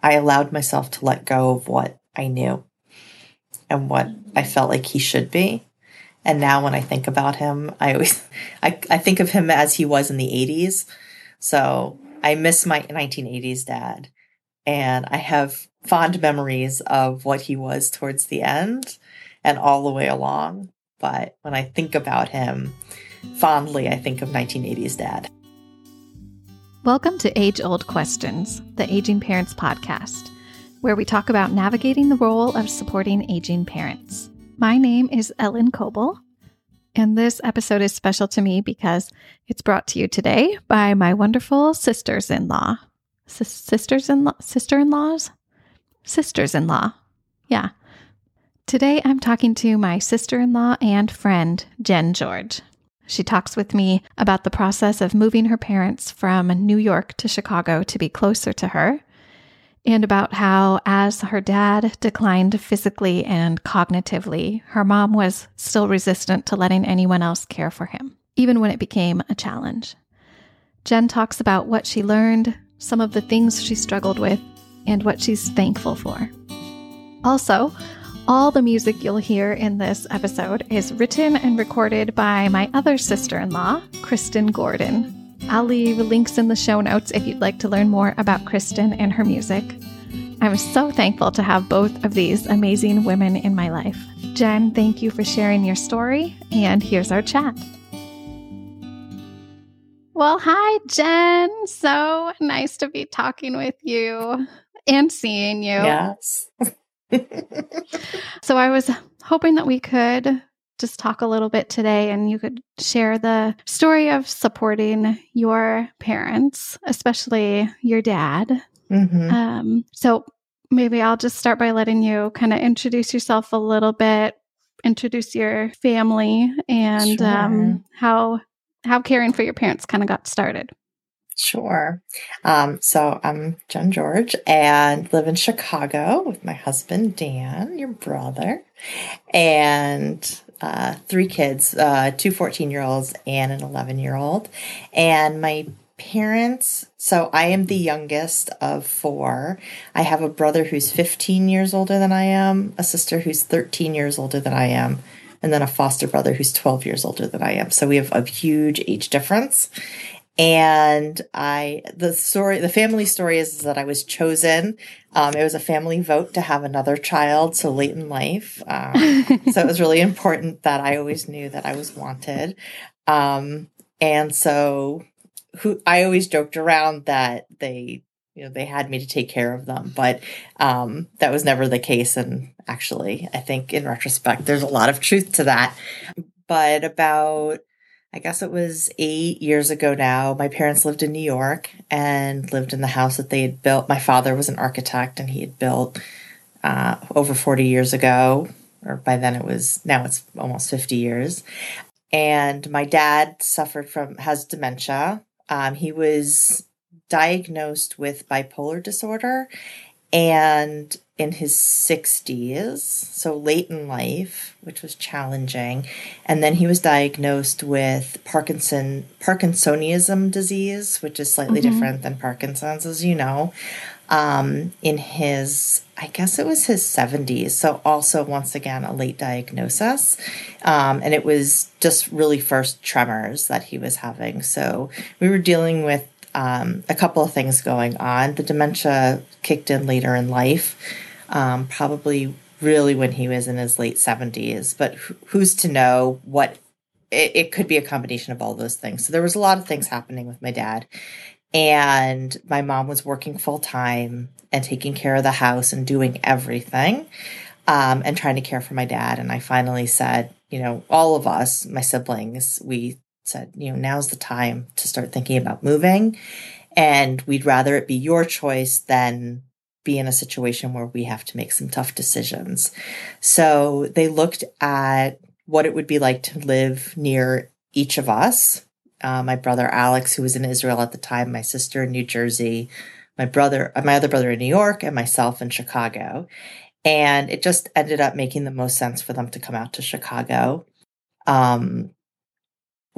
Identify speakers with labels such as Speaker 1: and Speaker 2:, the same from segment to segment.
Speaker 1: I allowed myself to let go of what I knew and what I felt like he should be. And now when I think about him, I always I, I think of him as he was in the 80s. So I miss my 1980s dad. And I have fond memories of what he was towards the end and all the way along. But when I think about him fondly, I think of 1980s dad.
Speaker 2: Welcome to Age Old Questions, the Aging Parents Podcast, where we talk about navigating the role of supporting aging parents. My name is Ellen Coble, and this episode is special to me because it's brought to you today by my wonderful sisters in law. sisters in law? Sister in laws? Sisters in law. Yeah. Today I'm talking to my sister in law and friend, Jenn George. She talks with me about the process of moving her parents from New York to Chicago to be closer to her, and about how, as her dad declined physically and cognitively, her mom was still resistant to letting anyone else care for him, even when it became a challenge. Jenn talks about what she learned, some of the things she struggled with, and what she's thankful for. Also, all the music you'll hear in this episode is written and recorded by my other sister in law, Kristin Gordon. I'll leave links in the show notes if you'd like to learn more about Kristin and her music. I'm so thankful to have both of these amazing women in my life. Jenn, thank you for sharing your story, and here's our chat. Well, hi, Jenn. So nice to be talking with you and seeing you.
Speaker 1: Yes.
Speaker 2: so I was hoping that we could just talk a little bit today and you could share the story of supporting your parents, especially your dad. Mm-hmm. Um, so maybe I'll just start by letting you kind of introduce yourself a little bit, introduce your family, and sure. um, how how caring for your parents kind of got started.
Speaker 1: Sure. Um, so I'm Jenn George and live in Chicago with my husband, Dan, your brother, and uh, three kids uh, two 14 year olds and an 11 year old. And my parents, so I am the youngest of four. I have a brother who's 15 years older than I am, a sister who's 13 years older than I am, and then a foster brother who's 12 years older than I am. So we have a huge age difference and I the story the family story is, that I was chosen. Um, it was a family vote to have another child so late in life. Um, so it was really important that I always knew that I was wanted. Um, and so who I always joked around that they you know they had me to take care of them but um, that was never the case and actually i think in retrospect there's a lot of truth to that but about I guess it was eight years ago now. My parents lived in New York and lived in the house that they had built. My father was an architect and he had built uh, over 40 years ago, or by then it was, now it's almost 50 years. And my dad suffered from, has dementia. Um, he was diagnosed with bipolar disorder and in his 60s, so late in life, which was challenging. And then he was diagnosed with Parkinson Parkinsonism disease, which is slightly mm-hmm. different than Parkinson's, as you know. Um, in his, I guess it was his 70s. So, also, once again, a late diagnosis. Um, and it was just really first tremors that he was having. So, we were dealing with um, a couple of things going on. The dementia kicked in later in life, um, probably really when he was in his late 70s, but who's to know what it, it could be a combination of all those things. So there was a lot of things happening with my dad. And my mom was working full time and taking care of the house and doing everything um, and trying to care for my dad. And I finally said, you know, all of us, my siblings, we said, you know, now's the time to start thinking about moving. And we'd rather it be your choice than be in a situation where we have to make some tough decisions. So they looked at what it would be like to live near each of us. Uh, my brother Alex, who was in Israel at the time, my sister in New Jersey, my brother, uh, my other brother in New York, and myself in Chicago. And it just ended up making the most sense for them to come out to Chicago. Um,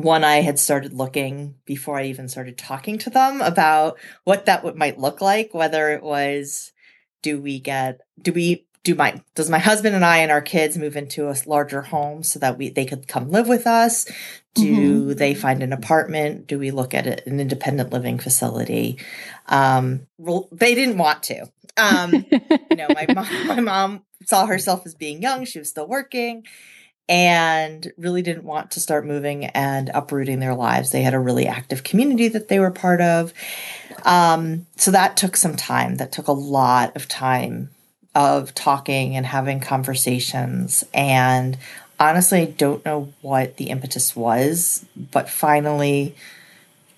Speaker 1: one I had started looking before I even started talking to them about what that might look like, whether it was do we get do we do my does my husband and I and our kids move into a larger home so that we they could come live with us? Do mm-hmm. they find an apartment? Do we look at an independent living facility? Um, well, they didn't want to. Um, you know, my mom, my mom saw herself as being young; she was still working, and really didn't want to start moving and uprooting their lives. They had a really active community that they were part of, um, so that took some time. That took a lot of time of talking and having conversations. And honestly, I don't know what the impetus was, but finally,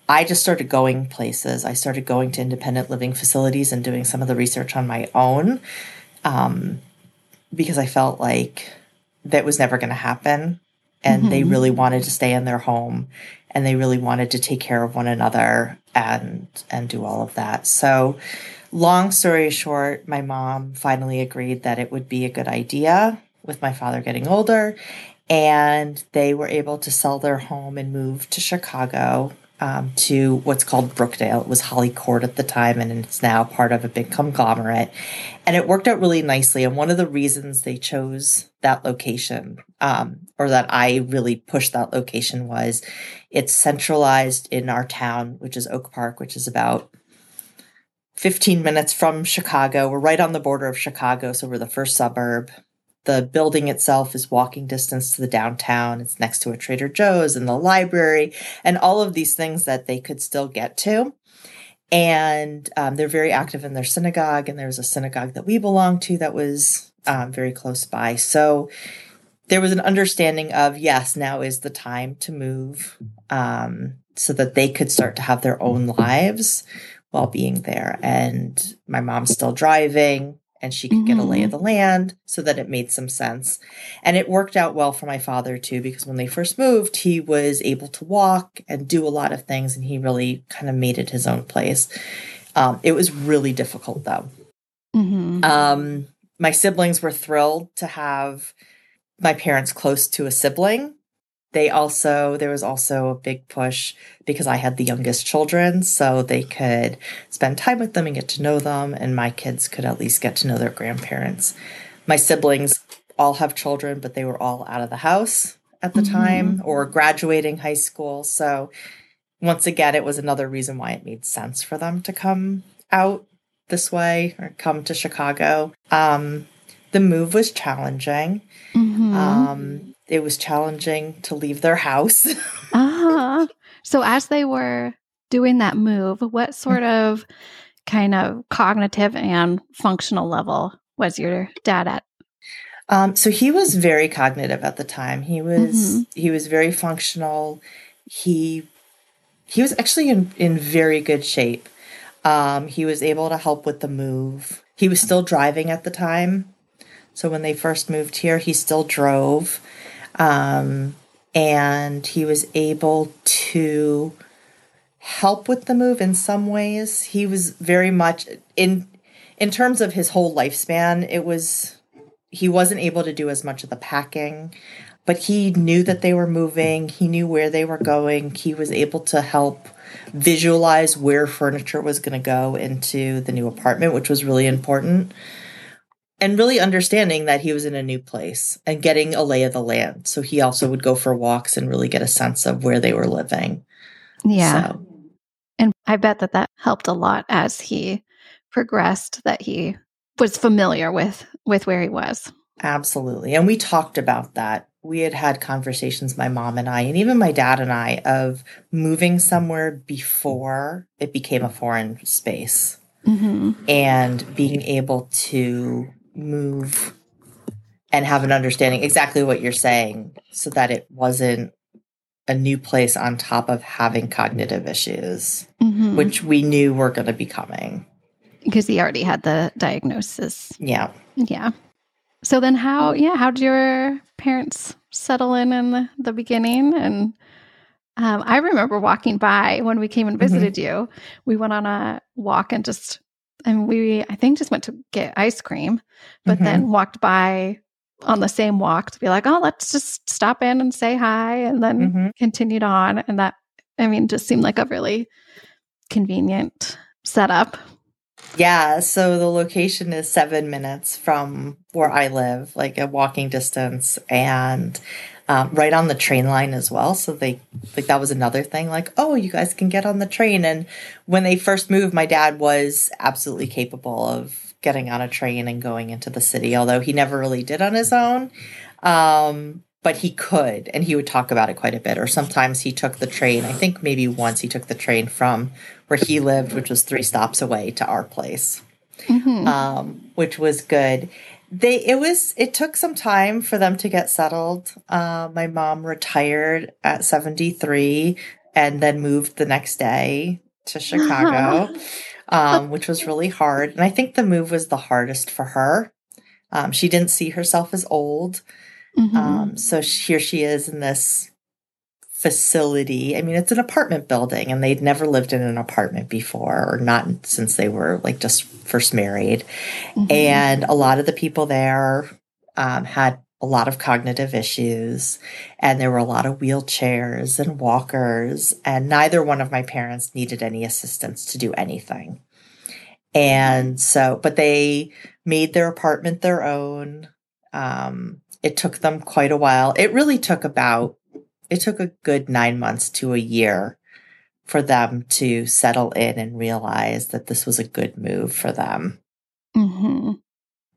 Speaker 1: I just started going places. I started going to independent living facilities and doing some of the research on my own um, because I felt like that was never going to happen. And mm-hmm. they really wanted to stay in their home and they really wanted to take care of one another and and do all of that. So long story short, my mom finally agreed that it would be a good idea with my father getting older and they were able to sell their home and move to Chicago um, to what's called Brookdale. It was Holly Court at the time, and it's now part of a big conglomerate. And it worked out really nicely. And one of the reasons they chose that location, um, or that I really pushed that location, was it's centralized in our town, which is Oak Park, which is about 15 minutes from Chicago. We're right on the border of Chicago, so we're the first suburb. The building itself is walking distance to the downtown. It's next to a Trader Joe's and the library and all of these things that they could still get to. And um, they're very active in their synagogue. And there's a synagogue that we belonged to that was um, very close by. So there was an understanding of yes, now is the time to move um, so that they could start to have their own lives while being there. And my mom's still driving and she could mm-hmm. get a lay of mm-hmm. the land so that it made some sense. And it worked out well for my father too, because when they first moved, he was able to walk and do a lot of things and he really kind of made it his own place. Um, it was really difficult though. Mm-hmm. Um, my siblings were thrilled to have my parents close to a sibling they also there was also a big push because I had the youngest children so they could spend time with them and get to know them and my kids could at least get to know their grandparents. My siblings all have children but they were all out of the house at the mm-hmm. time or graduating high school so once again it was another reason why it made sense for them to come out this way or come to Chicago. Um, the move was challenging. Mm-hmm. Um, it was challenging to leave their house.
Speaker 2: uh-huh. So as they were doing that move, what sort of kind of cognitive and functional level was your dad at?
Speaker 1: Um, so he was very cognitive at the time. He was mm-hmm. he was very functional. He he was actually in, in very good shape. Um, he was able to help with the move. He was still driving at the time. So when they first moved here, he still drove. Um, and he was able to help with the move in some ways. He was very much in in terms of his whole lifespan, it was he wasn't able to do as much of the packing, but he knew that they were moving, he knew where they were going, he was able to help visualize where furniture was going to go into the new apartment, which was really important and really understanding that he was in a new place and getting a lay of the land. So he also would go for walks and really get a sense of where they were living.
Speaker 2: Yeah. So. And I bet that that helped a lot as he progressed that he was familiar with with where he was.
Speaker 1: Absolutely. And we talked about that. We had had conversations my mom and I and even my dad and I of moving somewhere before it became a foreign space. Mm-hmm. And being able to move and have an understanding exactly what you're saying so that it wasn't a new place on top of having cognitive issues, mm-hmm. which we knew were going to be coming.
Speaker 2: Because he already had the diagnosis.
Speaker 1: Yeah.
Speaker 2: Yeah. So then how, yeah, how did your parents settle in in the, the beginning? And um, I remember walking by when we came and mm-hmm. visited mm-hmm. you. We went on a walk and just and we I think just went to get ice cream, but mm-hmm. then walked by on the same walk to be like, oh, let's just stop in and say hi, and then mm-hmm. continued on. And that I mean, just seemed like a really convenient setup.
Speaker 1: Yeah, so the location is seven minutes from where I live, like a walking distance, and um, right on the train line as well. So they like that was another thing. Like, oh, you guys can get on the train. And when they first moved, my dad was absolutely capable of getting on a train and going into the city, although he never really did on his own. Um, but he could, and he would talk about it quite a bit. Or sometimes he took the train. I think maybe once he took the train from where he lived, which was three stops away, to our place, mm-hmm. um, which was good. They it was it took some time for them to get settled. Uh, my mom retired at seventy three, and then moved the next day to Chicago, um, which was really hard. And I think the move was the hardest for her. Um, she didn't see herself as old. Mm-hmm. Um, so here she is in this facility. I mean, it's an apartment building, and they'd never lived in an apartment before, or not since they were like just first married. Mm-hmm. And a lot of the people there um, had a lot of cognitive issues, and there were a lot of wheelchairs and walkers, and neither one of my parents needed any assistance to do anything. And so, but they made their apartment their own. Um, it took them quite a while. It really took about, it took a good nine months to a year for them to settle in and realize that this was a good move for them. Mm-hmm.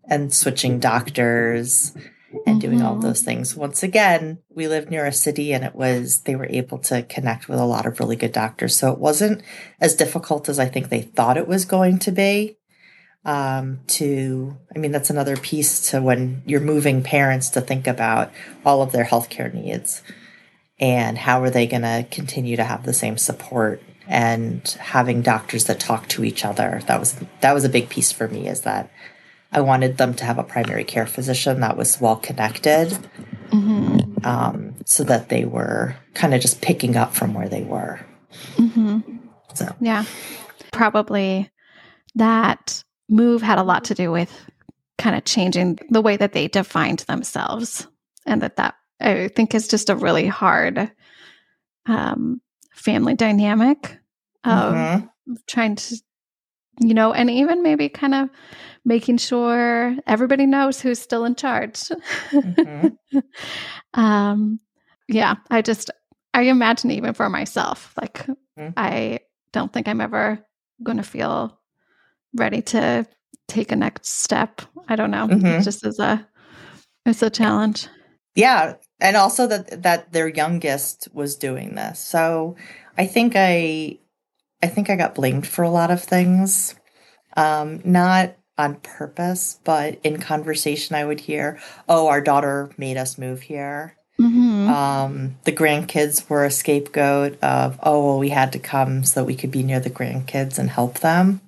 Speaker 1: And switching doctors and doing all mm-hmm. those things. Once again, we lived near a city and it was, they were able to connect with a lot of really good doctors. So it wasn't as difficult as I think they thought it was going to be um, to, I mean, that's another piece to when you're moving parents to think about all of their healthcare needs and how are they going to continue to have the same support and having doctors that talk to each other. That was, that was a big piece for me is that I wanted them to have a primary care physician that was well connected. Mm-hmm. Um, so that they were kind of just picking up from where they were.
Speaker 2: Mm-hmm. So, yeah, probably that move had a lot to do with kind of changing the way that they defined themselves and that that i think is just a really hard um, family dynamic of mm-hmm. trying to you know and even maybe kind of making sure everybody knows who's still in charge mm-hmm. um yeah i just i imagine even for myself like mm-hmm. i don't think i'm ever going to feel ready to take a next step. I don't know. Mm-hmm. It just is a it's a challenge.
Speaker 1: Yeah, and also that that their youngest was doing this. So I think I I think I got blamed for a lot of things. Um not on purpose, but in conversation I would hear, "Oh, our daughter made us move here." Mm-hmm. Um, the grandkids were a scapegoat of, "Oh, well, we had to come so that we could be near the grandkids and help them."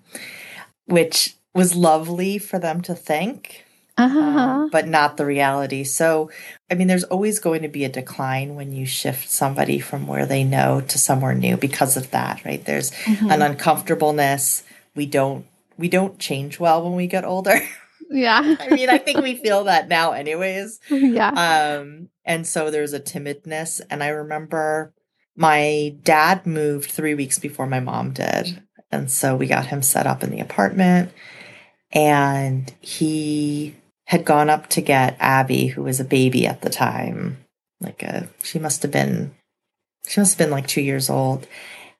Speaker 1: which was lovely for them to think, uh-huh. um, but not the reality. So, I mean, there's always going to be a decline when you shift somebody from where they know to somewhere new because of that, right? There's mm-hmm. an uncomfortableness. We don't we don't change well when we get older.
Speaker 2: Yeah.
Speaker 1: I mean, I think we feel that now anyways.
Speaker 2: Yeah.
Speaker 1: Um and so there's a timidness and I remember my dad moved 3 weeks before my mom did. And so we got him set up in the apartment. And he had gone up to get Abby, who was a baby at the time. Like a, she must have been, she must have been like two years old.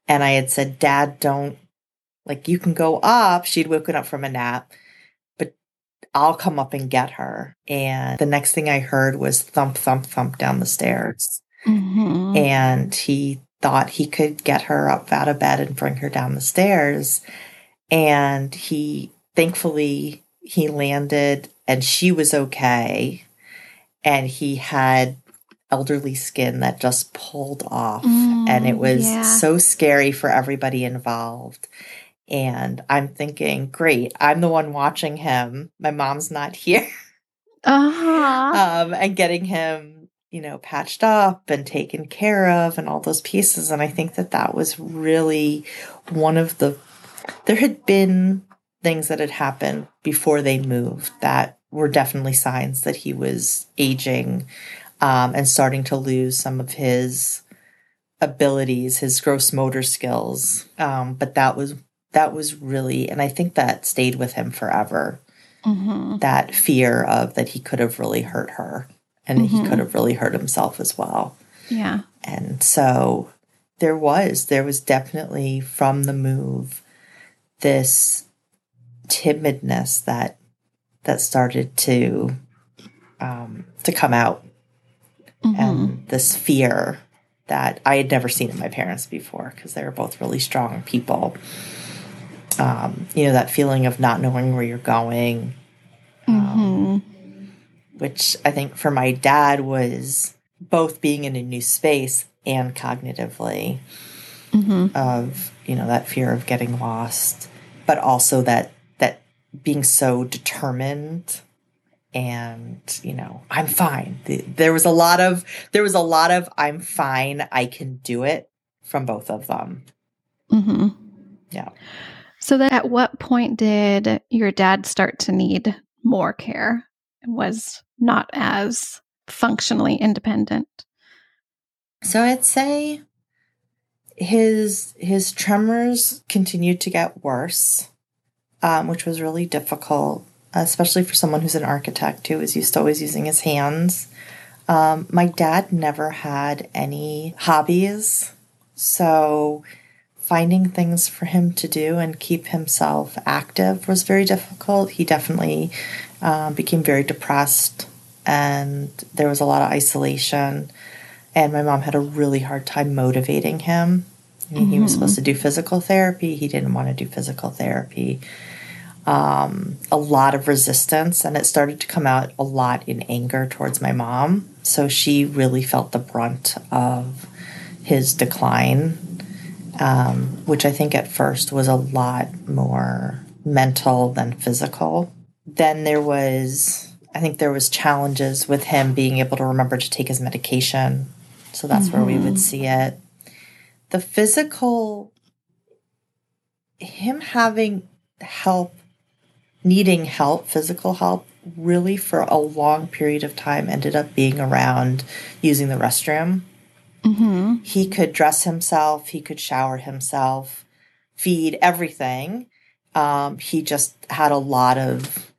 Speaker 1: And I had said, Dad, don't, like, you can go up. She'd woken up from a nap, but I'll come up and get her. And the next thing I heard was thump, thump, thump down the stairs. Mm-hmm. And he thought he could get her up out of bed and bring her down the stairs. And he thankfully he landed and she was okay. And he had elderly skin that just pulled off. Mm, and it was yeah. so scary for everybody involved. And I'm thinking, great, I'm the one watching him. My mom's not here. Uh-huh. um, and getting him you know, patched up and taken care of and all those pieces. And I think that that was really one of the, there had been things that had happened before they moved that were definitely signs that he was aging um, and starting to lose some of his abilities, his gross motor skills. Um, but that was that was really, and I think that stayed with him forever.
Speaker 2: Mm-hmm.
Speaker 1: That fear of that he could have really hurt her and he
Speaker 2: Mhm.
Speaker 1: could have really hurt himself as well.
Speaker 2: Yeah.
Speaker 1: And so there was, there was definitely from the move this timidness that that started to um, to come out
Speaker 2: Mhm.
Speaker 1: and this fear that I had never seen in my parents before because they were both really strong people. Um, you know, that feeling of not knowing where you're going,
Speaker 2: Mhm.
Speaker 1: which I think for my dad was both being in a new space and cognitively
Speaker 2: Mhm.
Speaker 1: of, you know, that fear of getting lost, but also that being so determined and you know i'm fine there was a lot of there was a lot of i'm fine i can do it from both of them
Speaker 2: Mhm.
Speaker 1: Yeah.
Speaker 2: So then at what point did your dad start to need more care and was not as functionally independent?
Speaker 1: so i'd say his his tremors continued to get worse um, which was really difficult especially for someone who's an architect who is used to always using his hands um, my dad never had any hobbies so finding things for him to do and keep himself active was very difficult he definitely um, became very depressed and there was a lot of isolation and my mom had a really hard time motivating him. Mean, He was supposed to do physical therapy. He didn't want to do physical therapy. Um, a lot of resistance, and it started to come out a lot in anger towards my mom. So she really felt the brunt of his decline, um, which I think at first was a lot more mental than physical. Then there was, I think there was challenges with him being able to remember to take his medication. So that's where we would see it. The physical, him having help, needing help, physical help, really for a long period of time ended up being around using the restroom.
Speaker 2: Mm-hmm.
Speaker 1: He could dress himself, he could shower himself, feed everything. Um, he just had a lot of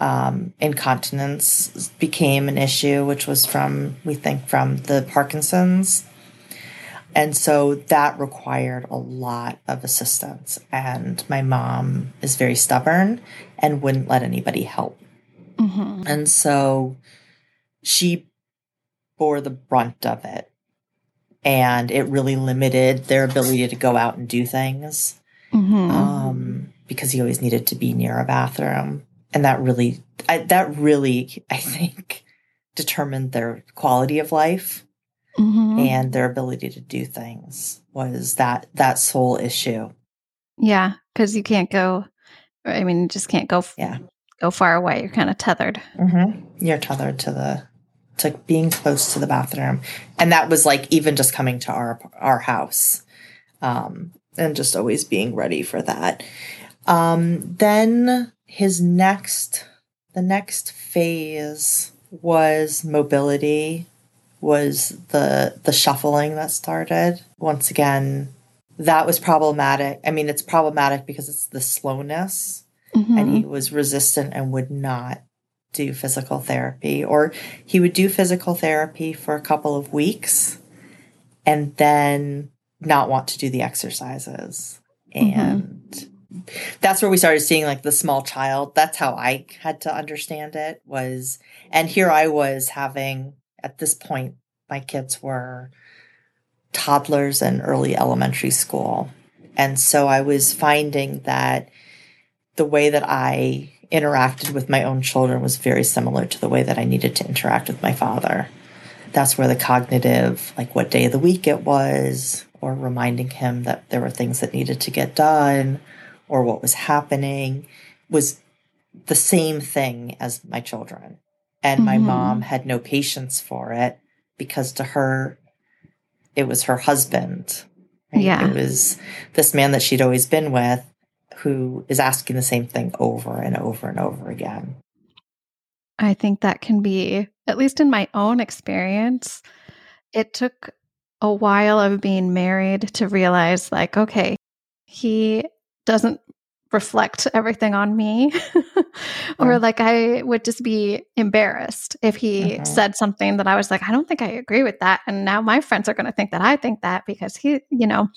Speaker 1: um, incontinence became an issue, which was from we think from the Parkinson's, and so that required a lot of assistance. And my mom is very stubborn and wouldn't let anybody help.
Speaker 2: Mm-hmm.
Speaker 1: And so she bore the brunt of it. And it really limited their ability to go out and do things
Speaker 2: Mm-hmm.
Speaker 1: um, because he always needed to be near a bathroom. And that really, I, that really, I think, determined their quality of life
Speaker 2: Mm-hmm.
Speaker 1: and their ability to do things was that that sole issue.
Speaker 2: Yeah, because you can't go. I mean, you just can't go. f-
Speaker 1: Yeah.
Speaker 2: go far away. You're kind of tethered.
Speaker 1: Mm-hmm. You're tethered to the to being close to the bathroom, and that was like even just coming to our our house, um, and just always being ready for that. Um, then his next the next phase was mobility was the the shuffling that started. Once again that was problematic. I mean it's problematic because it's the slowness
Speaker 2: Mhm.
Speaker 1: and he was resistant and would not do physical therapy or he would do physical therapy for a couple of weeks and then not want to do the exercises. And that's where we started seeing like the small child. That's how i had to understand it was and here i was having at this point my kids were toddlers and early elementary school and so i was finding that the way that I interacted with my own children was very similar to the way that I needed to interact with my father. That's where the cognitive, like what day of the week it was, or reminding him that there were things that needed to get done, or what was happening, was the same thing as my children. And my
Speaker 2: Mhm.
Speaker 1: mom had no patience for it because to her, it was her husband. right?
Speaker 2: Yeah.
Speaker 1: It was this man that she'd always been with who is asking the same thing over and over and over again.
Speaker 2: I think that can be, at least in my own experience, it took a while of being married to realize, like, okay, he doesn't reflect everything on me. or like I would just be embarrassed if he
Speaker 1: Mhm.
Speaker 2: said something that I was like, I don't think I agree with that. And now my friends are going to think that I think that because he, you know.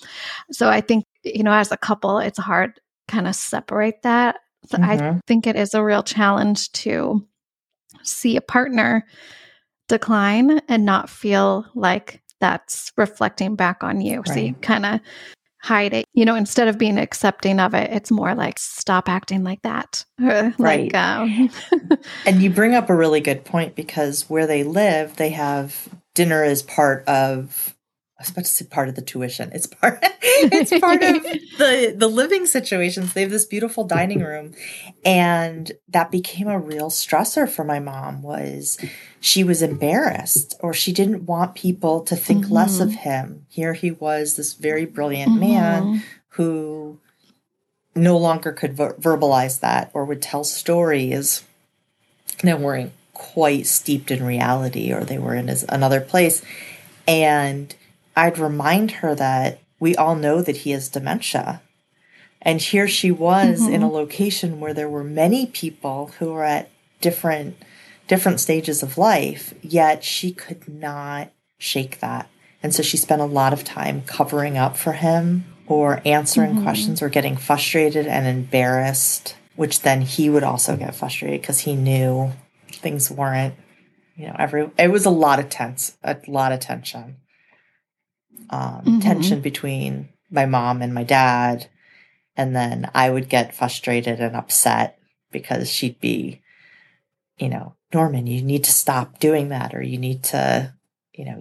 Speaker 2: So I think, you know, as a couple, it's hard kind of separate that. So I
Speaker 1: Mhm.
Speaker 2: think it is a real challenge to see a partner decline and not feel like that's reflecting back on you. So you kind of hide it. You know, instead of being accepting of it, it's more like stop acting like that. Or
Speaker 1: Right.
Speaker 2: Like, um,
Speaker 1: And you bring up a really good point because where they live, they have dinner as part of. I was about to say part of the tuition. It's part. it's part of the the living situations. They have this beautiful dining room, and that became a real stressor for my mom. Was she was embarrassed, or she didn't want people to think less of him. Here he was, this very brilliant man
Speaker 2: mhm.
Speaker 1: who no longer could ver- verbalize that or would tell stories that weren't quite steeped in reality or they were in his, another place. And I'd remind her that we all know that he has dementia. And here she was in a location where there were many people who were at different different stages of life, yet she could not shake that. And so she spent a lot of time covering up for him or answering
Speaker 2: Mhm.
Speaker 1: questions or getting frustrated and embarrassed, which then he would also get frustrated because he knew things weren't, you know, every it was a lot of tense, a lot of tension. Um,
Speaker 2: Mhm.
Speaker 1: tension between my mom and my dad. And then I would get frustrated and upset because she'd be, you know, Norman, you need to stop doing that, or you need to, you know,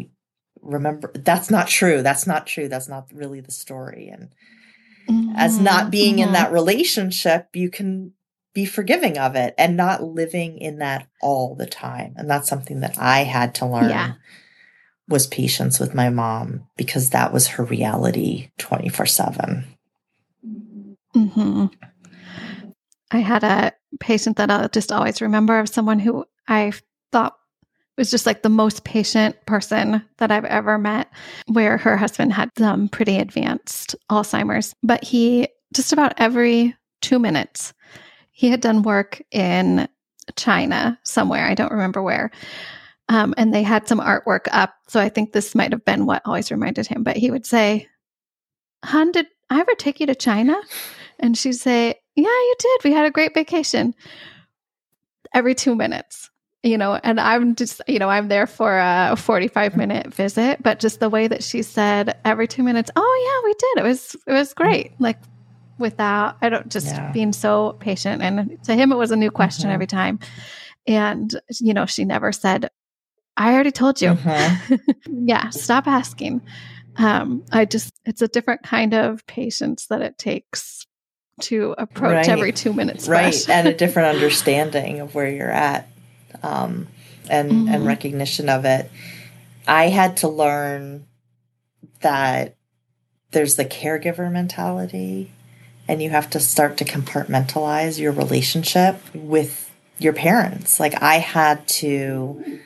Speaker 1: remember that's not true. That's not true. That's not really the story. And as not being in that relationship, you can be forgiving of it and not living in that all the time. And that's something that I had to learn
Speaker 2: Yeah.
Speaker 1: Was patience with my mom because that was her reality 24 7.
Speaker 2: hmm I had a patient that I'll just always remember of someone who I thought was just like the most patient person that I've ever met, where her husband had some pretty advanced Alzheimer's. But he, just about every two minutes, he had done work in China somewhere. I don't remember where. Um, and they had some artwork up. So I think this might have been what always reminded him. But he would say, Hun, did I ever take you to China? And she'd say, Yeah, you did. We had a great vacation. Every two minutes, you know, and I'm just, you know, I'm there for a 45 minute visit, but just the way that she said every two minutes, Oh, yeah, we did. It was, it was great. Like, without, I don't just
Speaker 1: Yeah.
Speaker 2: being so patient. And to him, it was a new question
Speaker 1: Mhm.
Speaker 2: every time. And, you know, she never said, I already told you.
Speaker 1: Mhm.
Speaker 2: yeah, stop asking. Um, I just, it's a different kind of patience that it takes to approach
Speaker 1: Right.
Speaker 2: every two minutes.
Speaker 1: right and a different understanding of where you're at um, and and
Speaker 2: Mhm.
Speaker 1: recognition of it i had to learn that there's the caregiver mentality and you have to start to compartmentalize your relationship with your parents like i had to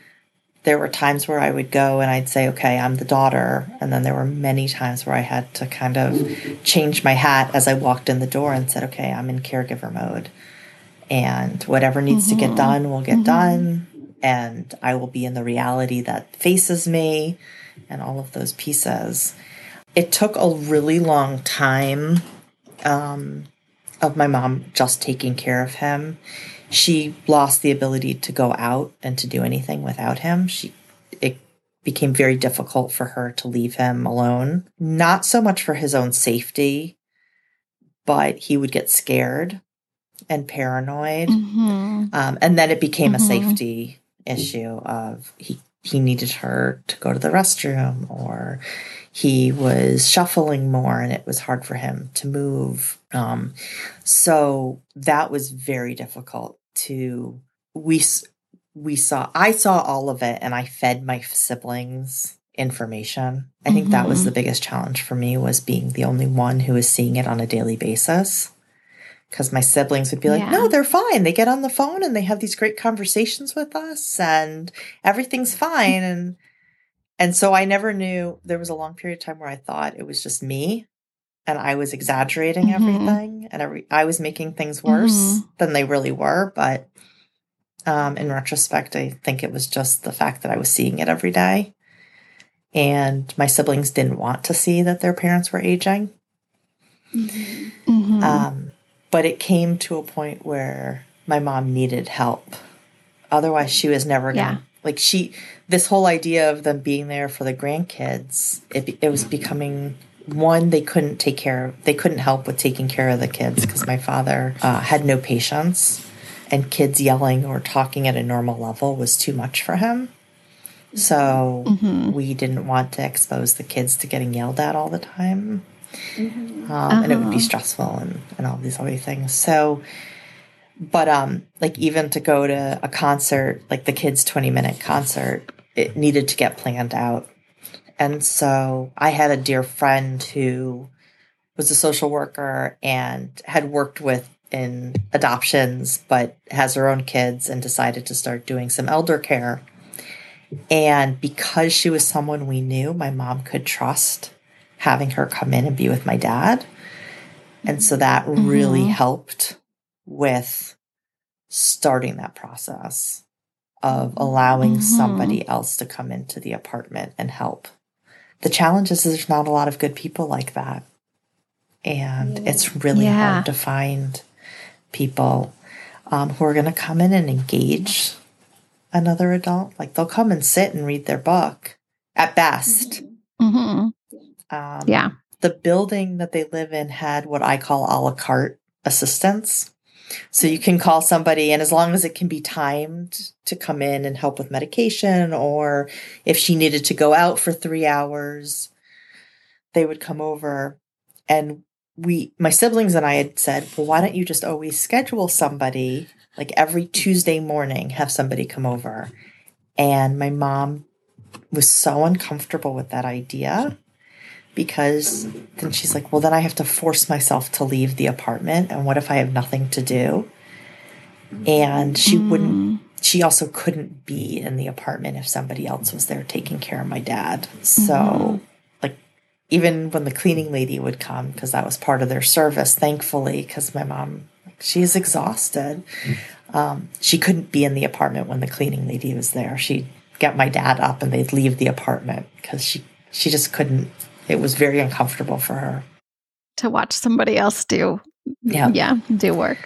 Speaker 1: there were times where i would go and i'd say okay i'm the daughter and then there were many times where i had to kind of change my hat as I walked in the door and said, okay, I'm in caregiver mode. And whatever needs to get
Speaker 2: Mhm.
Speaker 1: done will get
Speaker 2: Mhm.
Speaker 1: done. And I will be in the reality that faces me and all of those pieces. It took a really long time um, of my mom just taking care of him. She lost the ability to go out and to do anything without him. She it became very difficult for her to leave him alone. Not so much for his own safety, but he would get scared and paranoid.
Speaker 2: Mhm.
Speaker 1: Um, and then it became a
Speaker 2: Mhm.
Speaker 1: safety issue of he he needed her to go to the restroom or he was shuffling more and it was hard for him to move. Um, so that was very difficult to we we saw I saw all of it and I fed my siblings information. I think that was
Speaker 2: Mhm.
Speaker 1: the biggest challenge for me was being the only one who was seeing it on a daily basis because my siblings would be like,
Speaker 2: Yeah.
Speaker 1: no, they're fine. They get on the phone and they have these great conversations with us and everything's fine. And, and so I never knew there was a long period of time where I thought it was just me and I was exaggerating
Speaker 2: Mhm.
Speaker 1: everything and every I was making things worse
Speaker 2: Mhm.
Speaker 1: than they really were, but um in retrospect I think it was just the fact that I was seeing it every day. And my siblings didn't want to see that their parents were aging.
Speaker 2: Mhm.
Speaker 1: Um, but it came to a point where my mom needed help. Otherwise, she was never going to,
Speaker 2: Yeah.
Speaker 1: like, she, this whole idea of them being there for the grandkids, it, it was becoming one, they couldn't take care of, they couldn't help with taking care of the kids because my father uh, had no patience and kids yelling or talking at a normal level was too much for him. So
Speaker 2: Mhm.
Speaker 1: we didn't want to expose the kids to getting yelled at all the time um, and it would be
Speaker 2: Uh-huh.
Speaker 1: stressful and, and all these other things. So, but um, like even to go to a concert, like the kids' twenty minute concert, it needed to get planned out. And so I had a dear friend who was a social worker and had worked with in adoptions, but has her own kids and decided to start doing some elder care. And because she was someone we knew, my mom could trust having her come in and be with my dad. And so that really
Speaker 2: Mhm.
Speaker 1: helped with starting that process of allowing
Speaker 2: Mhm.
Speaker 1: somebody else to come into the apartment and help. The challenge is there's not a lot of good people like that. And
Speaker 3: Yeah.
Speaker 1: it's really
Speaker 2: Yeah.
Speaker 1: hard to find people um, who are going to come in and engage another adult. Like they'll come and sit and read their book at best.
Speaker 2: Mhm.
Speaker 1: Um,
Speaker 2: Yeah.
Speaker 1: The building that they live in had what I call a la carte assistance. So you can call somebody, and as long as it can be timed to come in and help with medication, or if she needed to go out for three hours, they would come over. And we, my siblings and I had said, well, why don't you just always schedule somebody, like every Tuesday morning, have somebody come over? And my mom was so uncomfortable with that idea because then she's like, well, then I have to force myself to leave the apartment. And what if I have nothing to do? And she wouldn't,
Speaker 2: Mm.
Speaker 1: she also couldn't be in the apartment if somebody else was there taking care of my dad. So,
Speaker 2: Mhm.
Speaker 1: like, even when the cleaning lady would come, because that was part of their service, thankfully, because my mom, like, she's exhausted. Um, she couldn't be in the apartment when the cleaning lady was there. She'd get my dad up and they'd leave the apartment because she, she just couldn't. It was very uncomfortable for her.
Speaker 2: To watch somebody else do,
Speaker 1: Yeah.
Speaker 2: yeah, do work.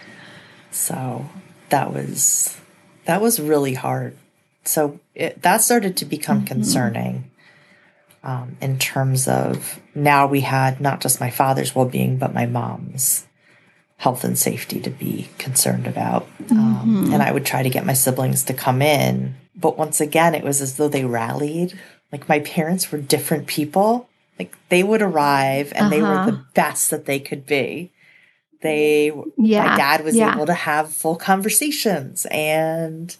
Speaker 1: So that was that was really hard. So it, that started to become
Speaker 2: Mhm.
Speaker 1: concerning um, in terms of now we had not just my father's well being, but my mom's health and safety to be concerned about. Um,
Speaker 2: Mhm.
Speaker 1: and I would try to get my siblings to come in. But once again, it was as though they rallied. Like my parents were different people. Like they would arrive and they were
Speaker 2: Uh-huh.
Speaker 1: the best that they could be. They
Speaker 2: Yeah.
Speaker 1: my dad was
Speaker 2: yeah.
Speaker 1: able to have full conversations and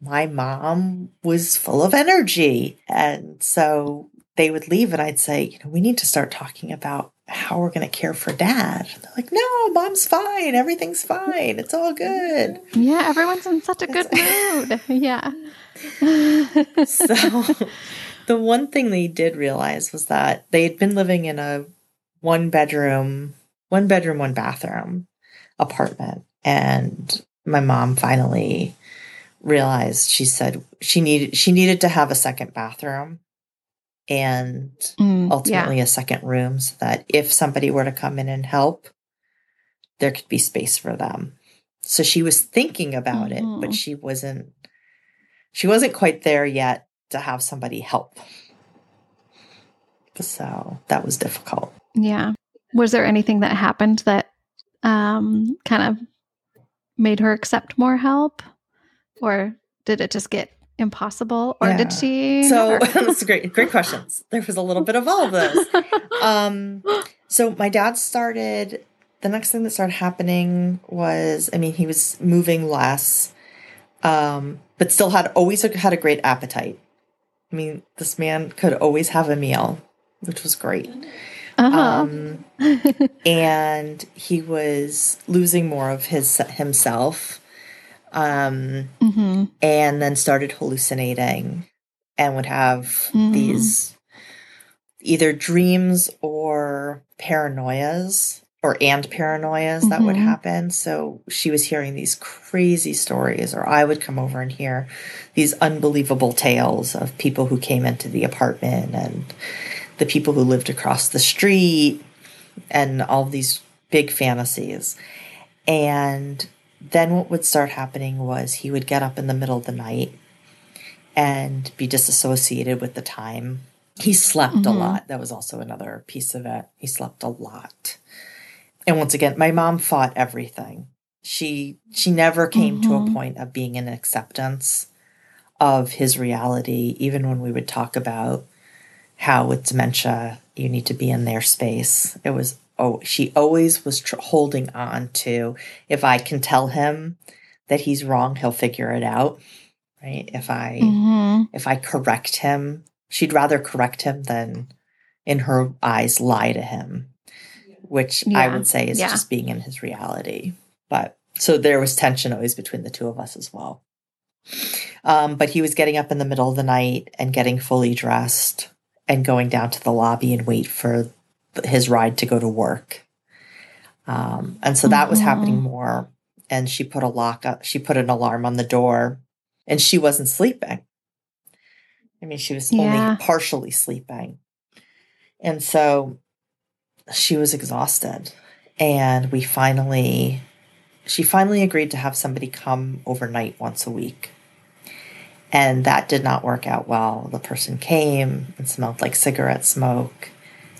Speaker 1: my mom was full of energy and so they would leave and i'd say you know we need to start talking about how we're going to care for dad and they're like no mom's fine everything's fine it's all good
Speaker 2: Yeah, everyone's in such a good mood. Yeah.
Speaker 1: so the one thing they did realize was that they had been living in a one bedroom one bedroom one bathroom apartment and my mom finally realized she said she needed she needed to have a second bathroom and
Speaker 2: Mm, yeah.
Speaker 1: ultimately a second room so that if somebody were to come in and help there could be space for them so she was thinking about it
Speaker 2: Mhm.
Speaker 1: but she wasn't she wasn't quite there yet to have somebody help so that was difficult
Speaker 2: Yeah. Was there anything that happened that um, kind of made her accept more help? Or did it just get impossible? Or
Speaker 1: Yeah.
Speaker 2: did she?
Speaker 1: so that's great great questions there was a little bit of all of those um so my dad started the next thing that started happening was i mean he was moving less um but still had always had a great appetite i mean this man could always have a meal which was great
Speaker 2: uh-huh.
Speaker 1: um and he was losing more of his himself um
Speaker 2: hmm
Speaker 1: and then started hallucinating and would have
Speaker 2: Mhm.
Speaker 1: these either dreams or paranoias or and paranoias that would
Speaker 2: Mhm.
Speaker 1: happen. So she was hearing these crazy stories, or I would come over and hear these unbelievable tales of people who came into the apartment and the people who lived across the street and all these big fantasies. And then what would start happening was he would get up in the middle of the night and be disassociated with the time. He slept a
Speaker 2: Mhm.
Speaker 1: lot. That was also another piece of it. He slept a lot. And once again, my mom fought everything. She she never came to a
Speaker 2: Mhm.
Speaker 1: point of being in acceptance of his reality, even when we would talk about how with dementia you need to be in their space. It was oh, she always was tr- holding on to if I can tell him that he's wrong, he'll figure it out. Right? If I
Speaker 2: Mhm.
Speaker 1: if I correct him, she'd rather correct him than in her eyes lie to him, which I would say is
Speaker 2: Yeah.
Speaker 1: just being in his reality. But so there was tension always between the two of us as well. Um, but he was getting up in the middle of the night and getting fully dressed and going down to the lobby and wait for his ride to go to work. Um, and so that was happening more. And she put a lock up, she put an alarm on the door and she wasn't sleeping. I mean, she was
Speaker 2: Yeah.
Speaker 1: only partially sleeping. And so she was exhausted. And we finally, she finally agreed to have somebody come overnight once a week. And that did not work out well. The person came and smelled like cigarette smoke.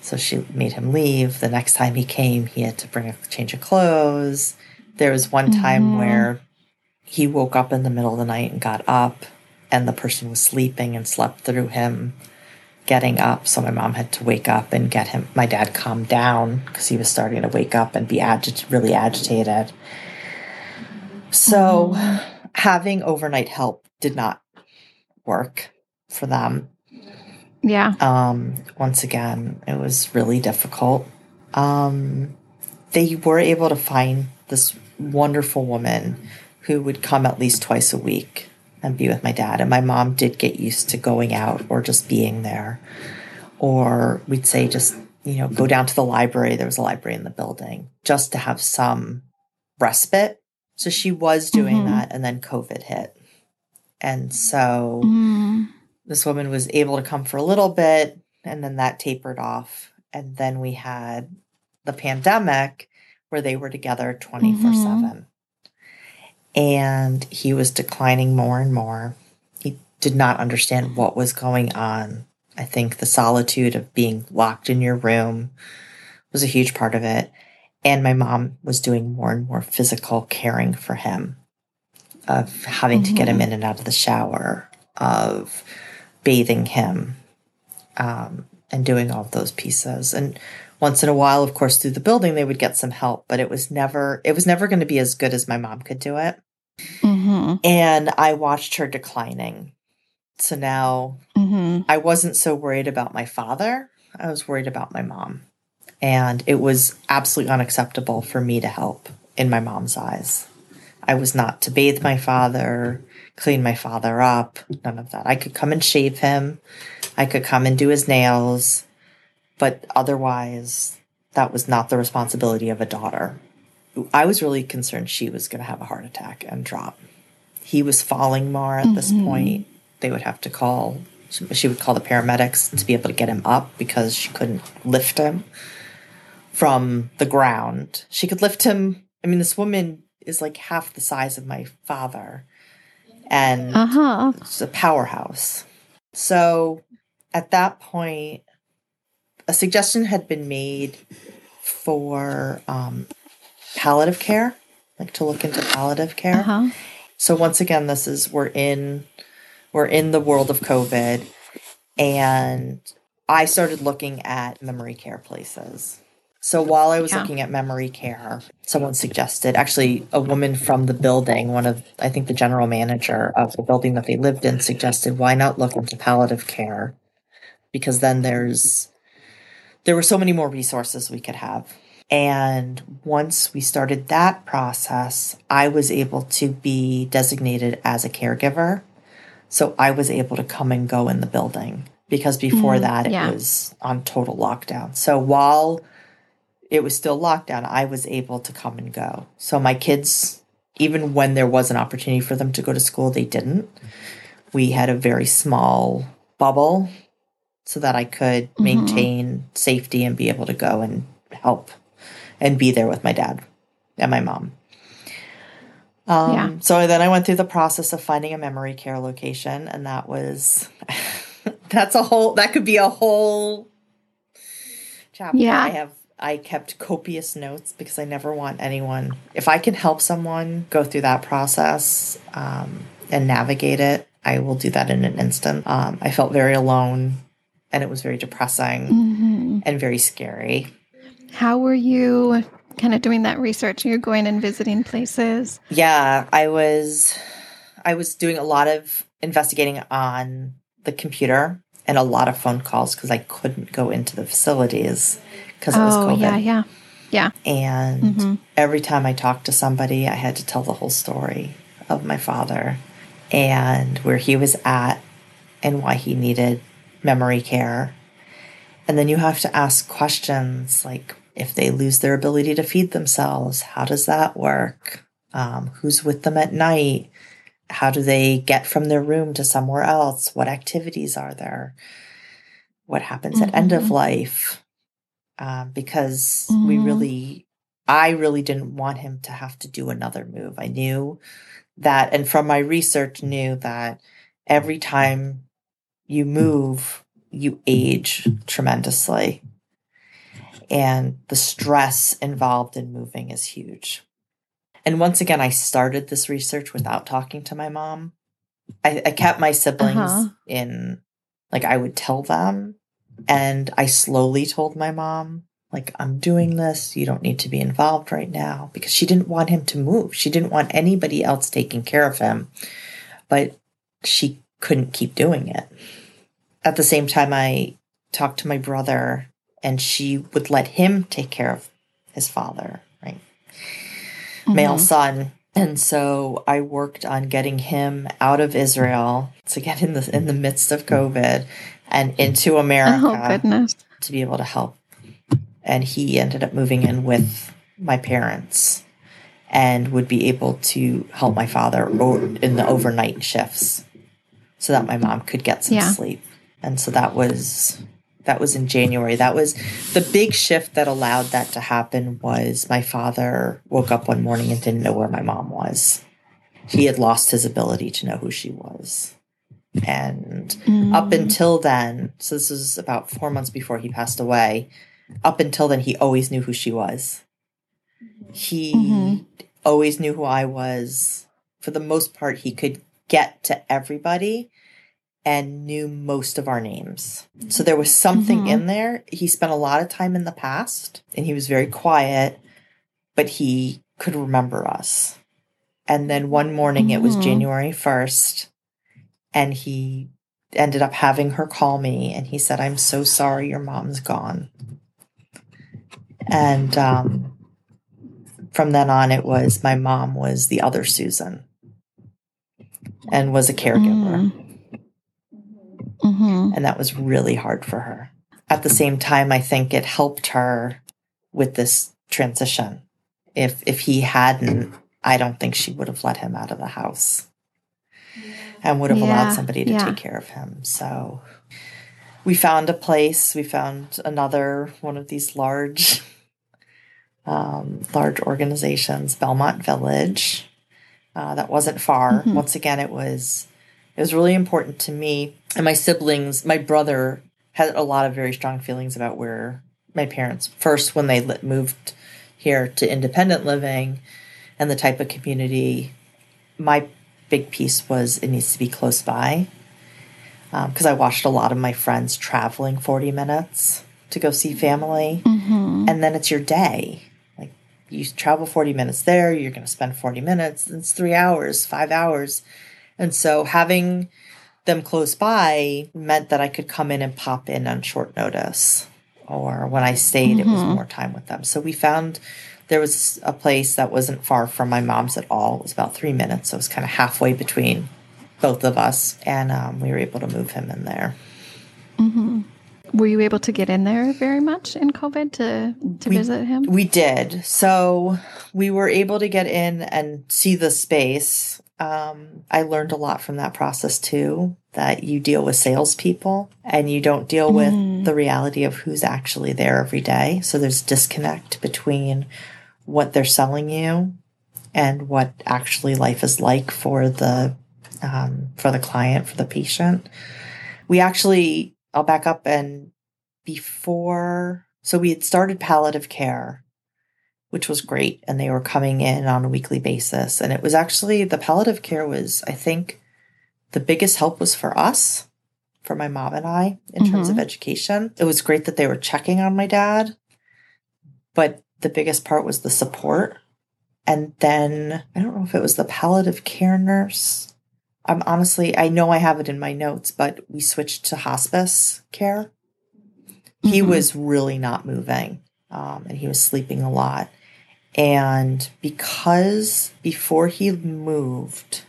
Speaker 1: So she made him leave. The next time he came, he had to bring a change of clothes. There was one time
Speaker 2: Mhm.
Speaker 1: where he woke up in the middle of the night and got up, and the person was sleeping and slept through him getting up. So my mom had to wake up and get him, my dad calmed down because he was starting to wake up and be agit- really agitated. So having overnight help did not work for them.
Speaker 2: Yeah.
Speaker 1: Um, once again, it was really difficult. Um, they were able to find this wonderful woman who would come at least twice a week and be with my dad. And my mom did get used to going out or just being there. Or we'd say just, you know, go down to the library. There was a library in the building just to have some respite. So she was doing
Speaker 2: Mhm.
Speaker 1: that. And then COVID hit. And so
Speaker 2: Mm.
Speaker 1: this woman was able to come for a little bit and then that tapered off and then we had the pandemic where they were together 24 7 and he was declining more and more. He did not understand what was going on. I think the solitude of being locked in your room was a huge part of it. And my mom was doing more and more physical caring for him of having to get him
Speaker 2: Mhm.
Speaker 1: in and out of the shower of bathing him um, and doing all of those pieces. And once in a while of course through the building they would get some help but it was never it was never going to be as good as my mom could do it.
Speaker 2: Mhm.
Speaker 1: and i watched her declining. So now
Speaker 2: Mhm.
Speaker 1: i wasn't so worried about my father i was worried about my mom. And it was absolutely unacceptable for me to help in my mom's eyes. I was not to bathe my father clean my father up none of that. I could come and shave him. I could come and do his nails but otherwise that was not the responsibility of a daughter i was really concerned she was going to have a heart attack and drop he was falling more at this
Speaker 2: Mhm.
Speaker 1: point they would have to call she would call the paramedics to be able to get him up because she couldn't lift him from the ground she could lift him i mean this woman is like half the size of my father and
Speaker 2: Uh huh.
Speaker 1: it's a powerhouse. So at that point, a suggestion had been made for um, palliative care, like to look into palliative care.
Speaker 2: Uh huh.
Speaker 1: So once again, this is we're in we're in the world of COVID, and I started looking at memory care places. So while I was
Speaker 2: Yeah.
Speaker 1: looking at memory care, someone suggested actually a woman from the building, one of I think the general manager of the building that they lived in suggested why not look into palliative care because then there's there were so many more resources we could have. And once we started that process, I was able to be designated as a caregiver. So I was able to come and go in the building because before
Speaker 2: Mm,
Speaker 1: that it
Speaker 2: yeah.
Speaker 1: was on total lockdown. So while it was still lockdown, I was able to come and go. So my kids, even when there was an opportunity for them to go to school, they didn't. We had a very small bubble so that I could
Speaker 2: Mhm.
Speaker 1: maintain safety and be able to go and help and be there with my dad and my mom. Um,
Speaker 2: Yeah.
Speaker 1: So then I went through the process of finding a memory care location, and that was that's a whole that could be a whole chapter.
Speaker 2: Yeah.
Speaker 1: I have I kept copious notes because I never want anyone if I can help someone go through that process um, and navigate it, I will do that in an instant. Um, I felt very alone, and it was very depressing
Speaker 2: hmm
Speaker 1: and very scary.
Speaker 2: How were you kind of doing that research? You're going and visiting places.
Speaker 1: Yeah, I was I was doing a lot of investigating on the computer and a lot of phone calls because I couldn't go into the facilities because it was
Speaker 2: Oh,
Speaker 1: COVID.
Speaker 2: yeah, yeah. Yeah.
Speaker 1: And
Speaker 2: Mhm.
Speaker 1: every time I talked to somebody, I had to tell the whole story of my father and where he was at and why he needed memory care. And then you have to ask questions like if they lose their ability to feed themselves, how does that work? Um, who's with them at night? How do they get from their room to somewhere else? What activities are there? What happens at end of
Speaker 2: Mhm.
Speaker 1: life? Um, because we
Speaker 2: Mhm.
Speaker 1: really, I really didn't want him to have to do another move. I knew that, and from my research, knew that every time you move, you age tremendously. And the stress involved in moving is huge. And once again, I started this research without talking to my mom. I, I kept my siblings
Speaker 2: Uh-huh.
Speaker 1: in, like, I would tell them. And I slowly told my mom, like, I'm doing this. You don't need to be involved right now because she didn't want him to move. She didn't want anybody else taking care of him. But she couldn't keep doing it. At the same time, I talked to my brother, and she would let him take care of his father, right? Male
Speaker 2: Mhm.
Speaker 1: son. And so I worked on getting him out of Israel to get in the in the midst of COVID and into America
Speaker 2: Oh, goodness.
Speaker 1: to be able to help. And he ended up moving in with my parents and would be able to help my father in the overnight shifts so that my mom could get some
Speaker 2: Yeah.
Speaker 1: sleep. And so that was that was in January. That was the big shift that allowed that to happen was my father woke up one morning and didn't know where my mom was. He had lost his ability to know who she was. And up
Speaker 2: Mm.
Speaker 1: until then, so this was about four months before he passed away, up until then, he always knew who she was. He
Speaker 2: Mhm.
Speaker 1: always knew who I was. For the most part, he could get to everybody and knew most of our names. So there was something
Speaker 2: Mhm.
Speaker 1: in there. He spent a lot of time in the past and he was very quiet, but he could remember us. And then one morning, it was
Speaker 2: Mhm.
Speaker 1: January 1st, and he ended up having her call me and he said, I'm so sorry your mom's gone. And um, from then on, it was my mom was the other Susan and was a caregiver.
Speaker 2: Mhm.
Speaker 1: And that was really hard for her. At the same time, I think it helped her with this transition. If if he hadn't, I don't think she would have let him out of the house and would have
Speaker 2: Yeah,
Speaker 1: allowed somebody to
Speaker 2: yeah.
Speaker 1: take care of him. So we found a place. We found another one of these large, um, large organizations, Belmont Village. Uh, that wasn't far.
Speaker 2: Mhm.
Speaker 1: Once again, it was it was really important to me and my siblings. My brother had a lot of very strong feelings about where my parents first when they moved here to independent living and the type of community. My big piece was it needs to be close by because I watched a lot of my friends traveling 40 minutes to go see family.
Speaker 2: Mhm.
Speaker 1: And then it's your day. You travel 40 minutes there, you're going to spend 40 minutes. It's three hours, five hours. And so having them close by meant that I could come in and pop in on short notice. Or when I stayed, it was
Speaker 2: Mhm.
Speaker 1: more time with them. So we found there was a place that wasn't far from my mom's at all. It was about three minutes. So it was kind of halfway between both of us. And um, we were able to move him in there.
Speaker 2: Mm-hmm. Were you able to get in there very much in COVID to to
Speaker 1: We-
Speaker 2: visit him?
Speaker 1: We did. So we were able to get in and see the space. Um, I learned a lot from that process too. That you deal with salespeople and you don't deal with
Speaker 2: Mm.
Speaker 1: the reality of who's actually there every day. So there's disconnect between what they're selling you and what actually life is like for the um, for the client for the patient. We actually, I'll back up and before, so we had started palliative care which was great. And they were coming in on a weekly basis. And it was actually the palliative care was, I think, the biggest help was for us, for my mom and I, in terms of mm-hmm. education. It was great that they were checking on my dad, but the biggest part was the support. And then I don't know if it was the palliative care nurse. I'm honestly, I know I have it in my notes, but we switched to hospice care. He
Speaker 2: Mhm.
Speaker 1: was really not moving. Um, and he was sleeping a lot. And because before he moved,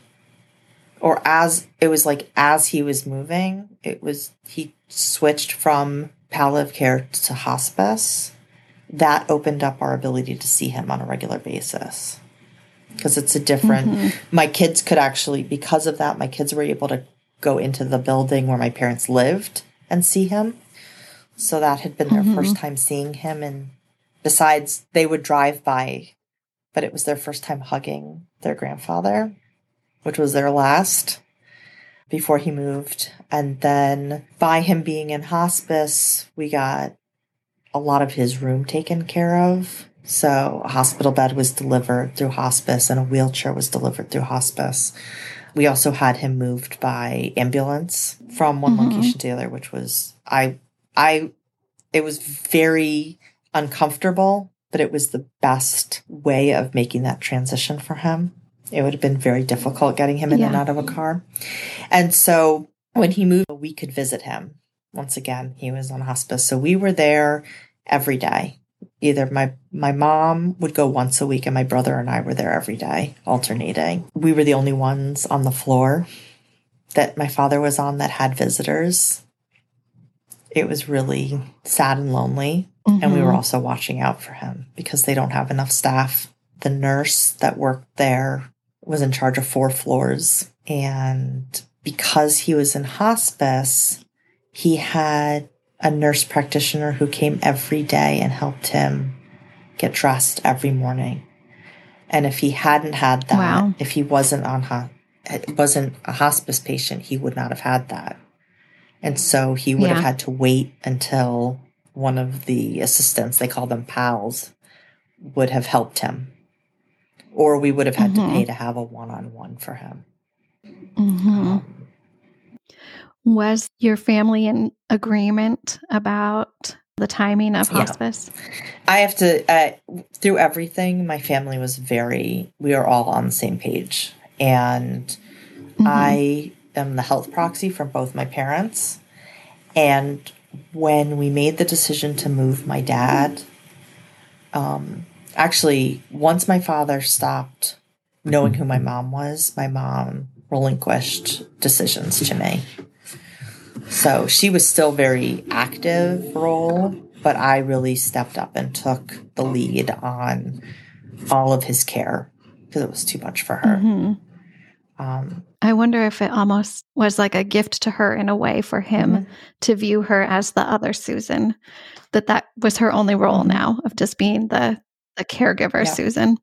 Speaker 1: or as it was like as he was moving, it was he switched from palliative care to hospice. That opened up our ability to see him on a regular basis. Because it's a different,
Speaker 2: Mhm.
Speaker 1: my kids could actually, because of that, my kids were able to go into the building where my parents lived and see him. So that had been their
Speaker 2: Mhm.
Speaker 1: first time seeing him. And besides, they would drive by, but it was their first time hugging their grandfather, which was their last before he moved. And then by him being in hospice, we got a lot of his room taken care of. So a hospital bed was delivered through hospice and a wheelchair was delivered through hospice. We also had him moved by ambulance from one
Speaker 2: Mhm.
Speaker 1: location to the other, which was I I it was very uncomfortable, but it was the best way of making that transition for him. It would have been very difficult getting him in and out of a car. And so when he moved, we could visit him. Once again, he was on hospice. So we were there every day. Either my my mom would go once a week and my brother and I were there every day, alternating. We were the only ones on the floor that my father was on that had visitors. It was really sad and lonely. And we were
Speaker 2: Mhm.
Speaker 1: also watching out for him because they don't have enough staff. The nurse that worked there was in charge of four floors. And because he was in hospice, he had a nurse practitioner who came every day and helped him get dressed every morning. And if he hadn't had that,
Speaker 2: Wow.
Speaker 1: if he wasn't on ho- wasn't a hospice patient, he would not have had that. And so he would
Speaker 2: Yeah.
Speaker 1: have had to wait until one of the assistants, they call them pals, would have helped him. Or we would have had
Speaker 2: Mhm.
Speaker 1: to pay to have a one on one for him.
Speaker 2: Mhm.
Speaker 1: Um,
Speaker 2: Was your family in agreement about the timing of
Speaker 1: Yeah.
Speaker 2: hospice?
Speaker 1: I have to, uh, through everything, my family was very, we are all on the same page. And
Speaker 2: Mhm.
Speaker 1: I am the health proxy from both my parents. And when we made the decision to move my dad, um, actually, once my father stopped knowing who my mom was, my mom relinquished decisions to me. So she was still very active role, but I really stepped up and took the lead on all of his care because it was too much for her.
Speaker 2: Mhm.
Speaker 1: Um,
Speaker 2: I wonder if it almost was like a gift to her in a way for him
Speaker 1: Mhm.
Speaker 2: to view her as the other Susan, that that was her only role now of just being the the caregiver
Speaker 1: Yeah.
Speaker 2: Susan,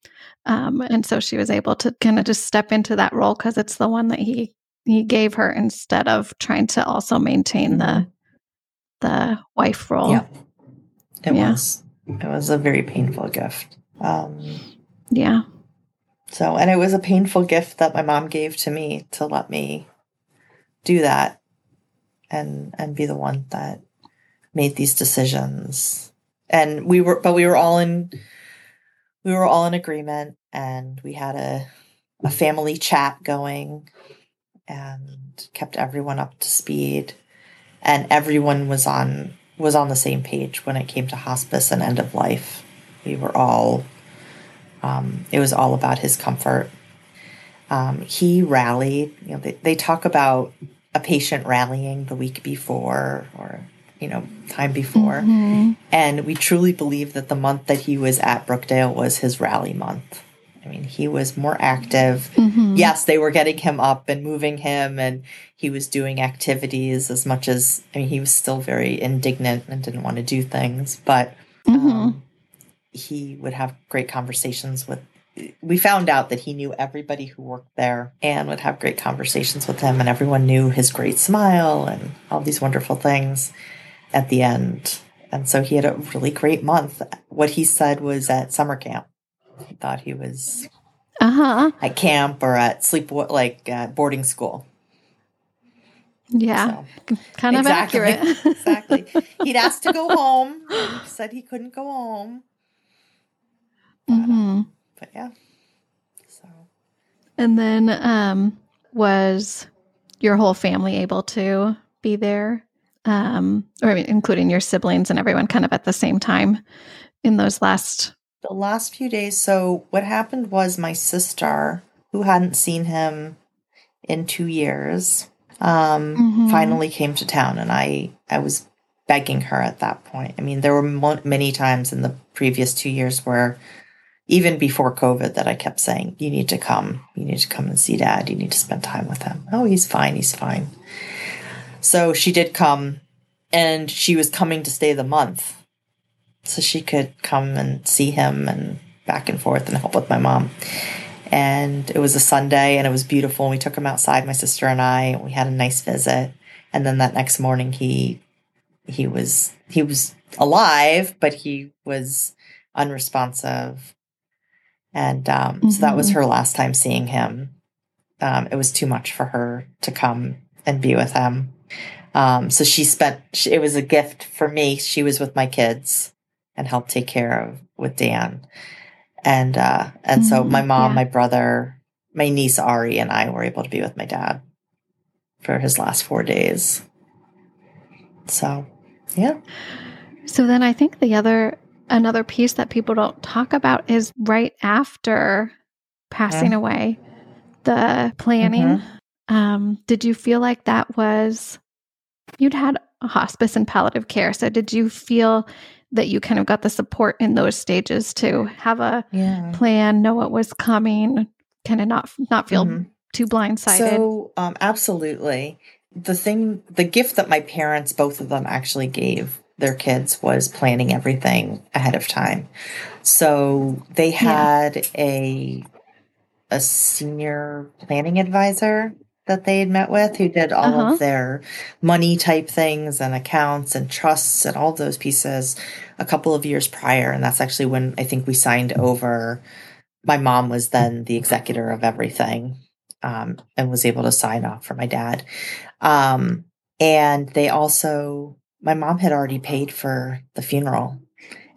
Speaker 2: um, and so she was able to kind of just step into that role because it's the one that he he gave her instead of trying to also maintain the the wife role.
Speaker 1: Yeah. It
Speaker 2: Yeah.
Speaker 1: was. It was a very painful gift. Um,
Speaker 2: yeah.
Speaker 1: so, and it was a painful gift that my mom gave to me to let me do that and and be the one that made these decisions. And we were, but we were all in, we were all in agreement, and we had a a family chat going, and kept everyone up to speed, and everyone was on was on the same page when it came to hospice and end of life. We were all um, it was all about his comfort. Um, he rallied. You know, they, they talk about a patient rallying the week before or you know time before
Speaker 2: Mm-hmm.
Speaker 1: and we truly believe that the month that he was at brookdale was his rally month i mean he was more active
Speaker 2: Mm-hmm.
Speaker 1: yes they were getting him up and moving him and he was doing activities as much as i mean he was still very indignant and didn't want to do things but
Speaker 2: Mm-hmm.
Speaker 1: um, he would have great conversations with we found out that he knew everybody who worked there and would have great conversations with him and everyone knew his great smile and all these wonderful things at the end and so he had a really great month what he said was at summer camp thought he was
Speaker 2: Uh-huh.
Speaker 1: at camp or at sleep like at boarding school
Speaker 2: Yeah.
Speaker 1: so
Speaker 2: Kind of
Speaker 1: Exactly.
Speaker 2: accurate.
Speaker 1: exactly he'd asked to go home he said he couldn't go home
Speaker 2: hmm
Speaker 1: but yeah so
Speaker 2: And then um was your whole family able to be there? Um or I mean, including your siblings and everyone kind of at the same time in those last
Speaker 1: the last few days so what happened was my sister who hadn't seen him in two years um
Speaker 2: Mhm.
Speaker 1: finally came to town and i i was begging her at that point. I mean there were mo- many times in the previous two years where even before covid that i kept saying you need to come. You need to come and see dad. You need to spend time with him. Oh he's fine. He's fine. So she did come and she was coming to stay the month so she could come and see him and back and forth and help with my mom. And it was a Sunday and it was beautiful. We took him outside, my sister and I, and we had a nice visit. And then that next morning he he was he was alive, but he was unresponsive. And um, so that was
Speaker 2: Mhm.
Speaker 1: her last time seeing him. Um, it was too much for her to come and be with him. Um, so she spent, she, it was a gift for me. She was with my kids and helped take care of with Dan. And, uh, and so
Speaker 2: Mhm,
Speaker 1: my mom,
Speaker 2: yeah.
Speaker 1: my brother, my niece Ari and I were able to be with my dad for his last four days. So, yeah.
Speaker 2: So then I think the other another piece that people don't talk about is right after passing away, the planning. Um, did you feel like that was you'd had hospice and palliative care? So did you feel that you kind of got the support in those stages to have a
Speaker 1: Yeah.
Speaker 2: plan, know what was coming, kind of not not feel
Speaker 1: Mhm.
Speaker 2: too blindsided?
Speaker 1: So, um, absolutely. The thing, the gift that my parents, both of them actually gave their kids was planning everything ahead of time. So they had a a senior planning advisor that they had met with who did all
Speaker 2: Uh-huh.
Speaker 1: of their money type things and accounts and trusts and all of those pieces a couple of years prior. And that's actually when I think we signed over. My mom was then the executor of everything um, and was able to sign off for my dad. Um, and they also, my mom had already paid for the funeral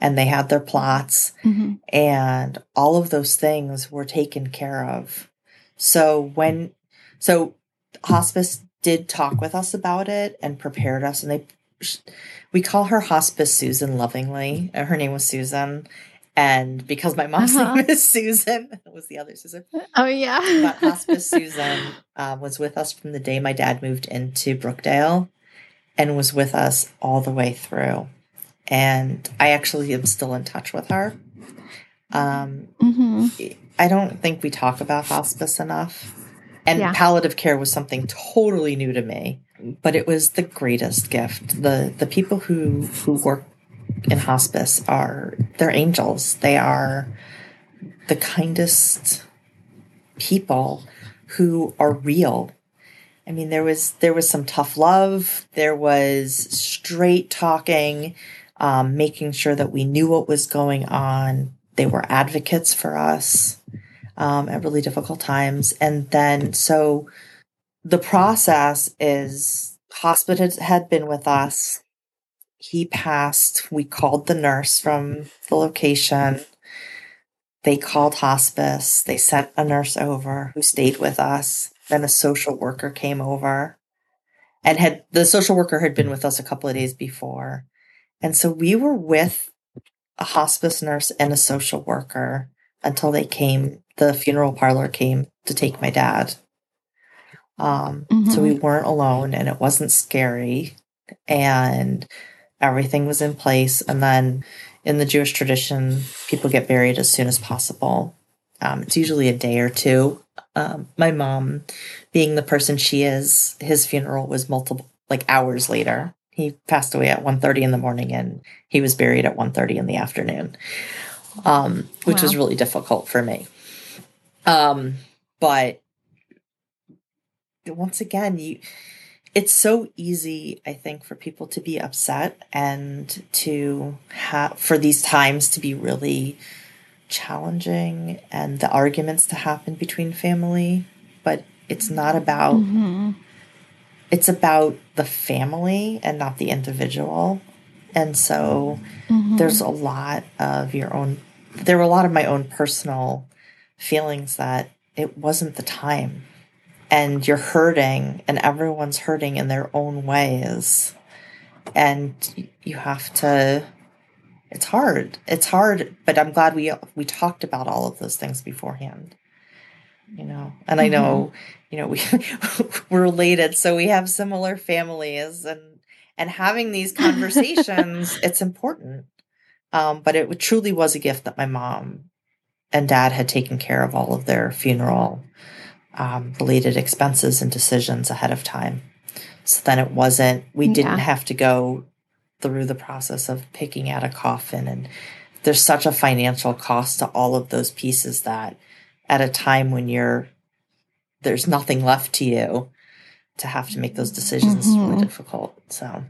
Speaker 1: and they had their plots
Speaker 2: Mhm.
Speaker 1: and all of those things were taken care of. So when, so hospice did talk with us about it and prepared us, and they, we call her Hospice Susan lovingly. Uh, Her name was Susan, and because my mom's
Speaker 2: Uh-huh.
Speaker 1: name is Susan, it was the other Susan.
Speaker 2: Oh yeah.
Speaker 1: But Hospice Susan um, was with us from the day my dad moved into Brookdale, and was with us all the way through. And I actually am still in touch with her. Um,
Speaker 2: hmm
Speaker 1: I don't think we talk about hospice enough. And
Speaker 2: Yeah.
Speaker 1: palliative care was something totally new to me, but it was the greatest gift. The the people who who work in hospice are they're angels. They are the kindest people who are real. I mean there was there was some tough love, there was straight talking, um, making sure that we knew what was going on. They were advocates for us um, at really difficult times. And then, so the process is hospice had been with us. He passed. We called the nurse from the location. They called hospice. They sent a nurse over who stayed with us. Then a social worker came over and had the social worker had been with us a couple of days before. And so we were with a hospice nurse and a social worker until they came, the funeral parlor came to take my dad. Um, mm-hmm. So we weren't alone and it wasn't scary and everything was in place. And then in the Jewish tradition, people get buried as soon as possible. Um, it's usually a day or two. Um, my mom, being the person she is, his funeral was multiple, like hours later. He passed away at 1.30 in the morning and he was buried at 1.30 in the afternoon, um, which wow. was really difficult for me. Um, but once again, you it's so easy, I think, for people to be upset and to have for these times to be really challenging and the arguments to happen between family. But it's not about mm-hmm. it's about the family and not the individual. And so mm-hmm. there's a lot of your own there were a lot of my own personal feelings that it wasn't the time. And you're hurting and everyone's hurting in their own ways. And you have to it's hard. It's hard but i'm glad we we talked about all of those things beforehand you know? And mm-hmm. i know you know we we're related so we have similar families and and having these conversations it's important. Um, but it truly was a gift that my mom and dad had taken care of all of their funeral um, related expenses and decisions ahead of time. So then it wasn't, we yeah. didn't have to go through the process of picking out a coffin. And there's such a financial cost to all of those pieces that at a time when you're, there's nothing left to you to have to make those decisions mm-hmm. is really mm-hmm. difficult. So,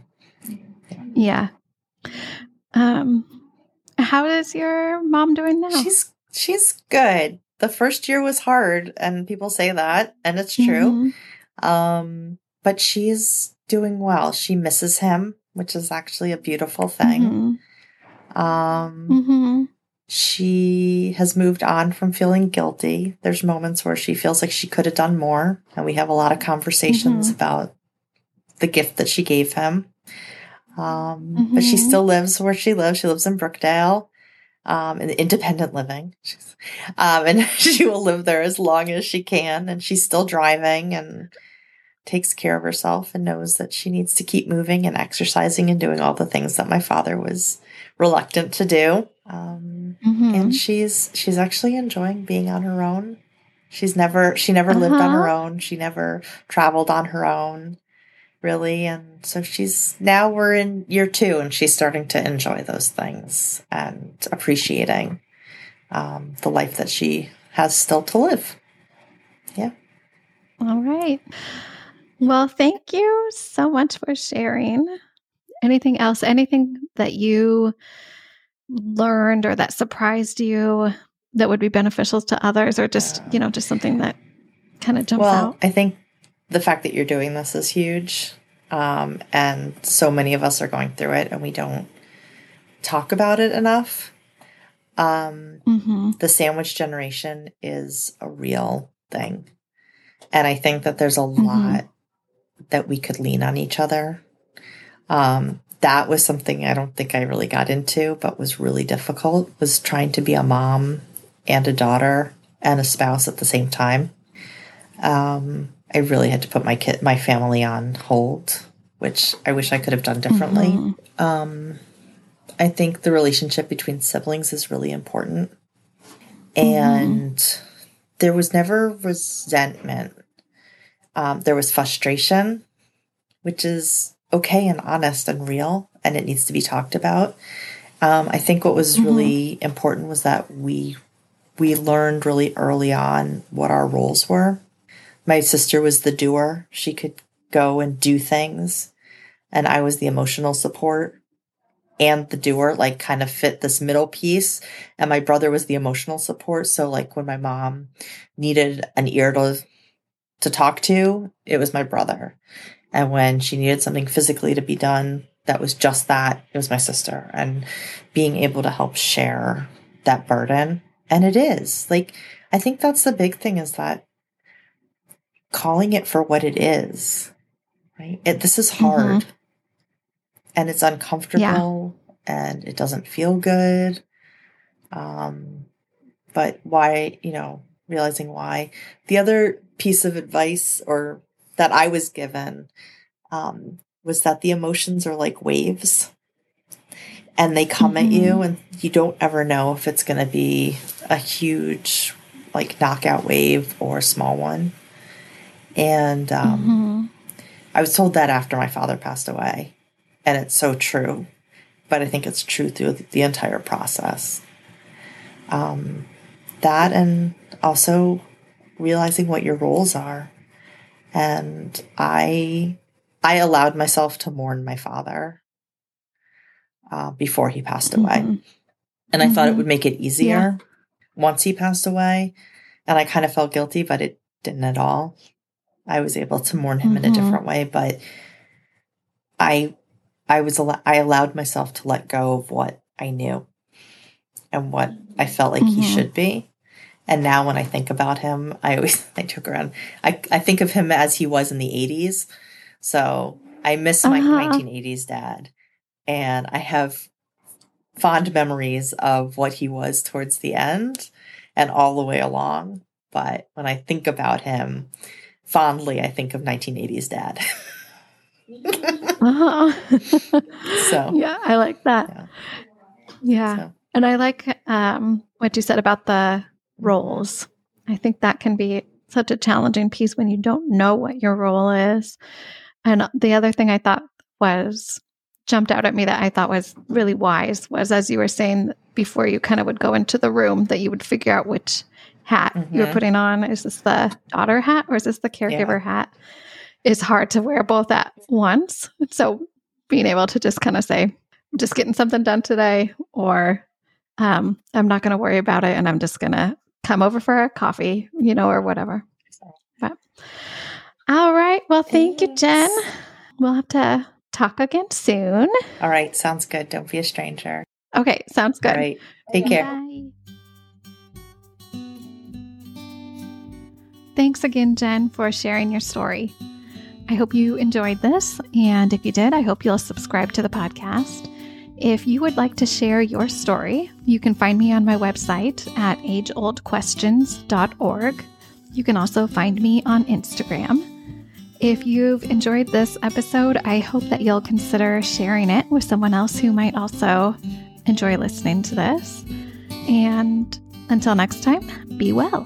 Speaker 2: yeah. yeah. Um, how is your mom doing now?
Speaker 1: She's she's good the first year was hard and people say that and it's true mm-hmm. um but she's doing well she misses him which is actually a beautiful thing mm-hmm. um mm-hmm. she has moved on from feeling guilty there's moments where she feels like she could have done more and we have a lot of conversations mm-hmm. about the gift that she gave him um, but she mm-hmm. still lives where she lives she lives in brookdale um, in independent living. Um, and she will live there as long as she can. And she's still driving and takes care of herself and knows that she needs to keep moving and exercising and doing all the things that my father was reluctant to do. Um, mm-hmm. And she's she's actually enjoying being on her own. She's never she never uh-huh. lived on her uh-huh. own. She never traveled on her own really. And so she's now we're in year two and she's starting to enjoy those things and appreciating um, the life that she has still to live. Yeah.
Speaker 2: All right. Well, thank you so much for sharing. Anything else? Anything that you learned or that surprised you that would be beneficial to others or just, you know, just something that kind of jumps well, out?
Speaker 1: I think the fact that you're doing this is huge. Um, and so many of us are going through it and we don't talk about it enough. Um, mm-hmm. The sandwich generation is a real thing. And I think that there's a mm-hmm. lot that we could lean on each other. Um, that was something I don't think I really got into, but was really difficult was trying to be a mom and a daughter and a spouse at the same time. Um, I really had to put my kid, my family on hold, which I wish I could have done differently. Mm-hmm. Um, I think the relationship between siblings is really important. And mm-hmm. there was never resentment. Um, there was frustration, which is okay and honest and real, and it needs to be talked about. Um, I think what was mm-hmm. really important was that we we learned really early on what our roles were my sister was the doer. She could go and do things. And I was the emotional support and the doer, like kind of fit this middle piece. And my brother was the emotional support. So like when my mom needed an ear to, to talk to, it was my brother. And when she needed something physically to be done, that was just that, it was my sister. And being able to help share that burden. And it is like, I think that's the big thing is that calling it for what it is, right? It, this is hard mm-hmm. and it's uncomfortable yeah. and it doesn't feel good. Um, but why, you know, realizing why. The other piece of advice or that I was given um, was that the emotions are like waves and they come mm-hmm. at you mm-hmm. and you don't ever know if it's going to be a huge like knockout wave or a small one and um, mm-hmm. i was told that after my father passed away and it's so true but i think it's true through the entire process um, that and also realizing what your roles are and i i allowed myself to mourn my father uh, before he passed away. Mm-hmm. And I mm-hmm. thought it mm-hmm. would make it easier yeah. once he passed away. And I kind of felt guilty, but it didn't at all. I was able to mourn him mm-hmm. in a mm-hmm. different way, but I I was I allowed myself to let go of what I knew and what I felt like he mm-hmm. should be. And now when I think about him, I always I joke around. I I think of him as he was in the 80s. So I miss my uh-huh. 1980s dad and I have fond memories of what he was towards the end and all the way along. But when I think about him fondly, I think of 1980s dad.
Speaker 2: uh-huh. so yeah, I like that. Yeah, yeah. So. and I like um, what you said about the roles. I think that can be such a challenging piece when you don't know what your role is. And the other thing I thought was jumped out at me that I thought was really wise was as you were saying before you kind of would go into the room that you would figure out which hat mm-hmm. you were mm-hmm. putting on. Is this the daughter hat or is this the caregiver yeah. hat? It's hard to wear both at once. So being able to just kind of say, I'm just getting something done today, or um, I'm not going to worry about it and I'm just going to come over for a coffee, you know, or whatever. But all right. Well, thank you, Jenn. We'll have to talk again soon.
Speaker 1: All right. Sounds good. Don't be a stranger.
Speaker 2: Okay. Sounds good. All
Speaker 1: right. Take Bye. care.
Speaker 2: Thanks again, Jenn, for sharing your story. I hope you enjoyed this. And if you did, I hope you'll subscribe to the podcast. If you would like to share your story, you can find me on my website at ageoldquestions.org. You can also find me on Instagram. If you've enjoyed this episode, I hope that you'll consider sharing it with someone else who might also enjoy listening to this. And until next time, be well.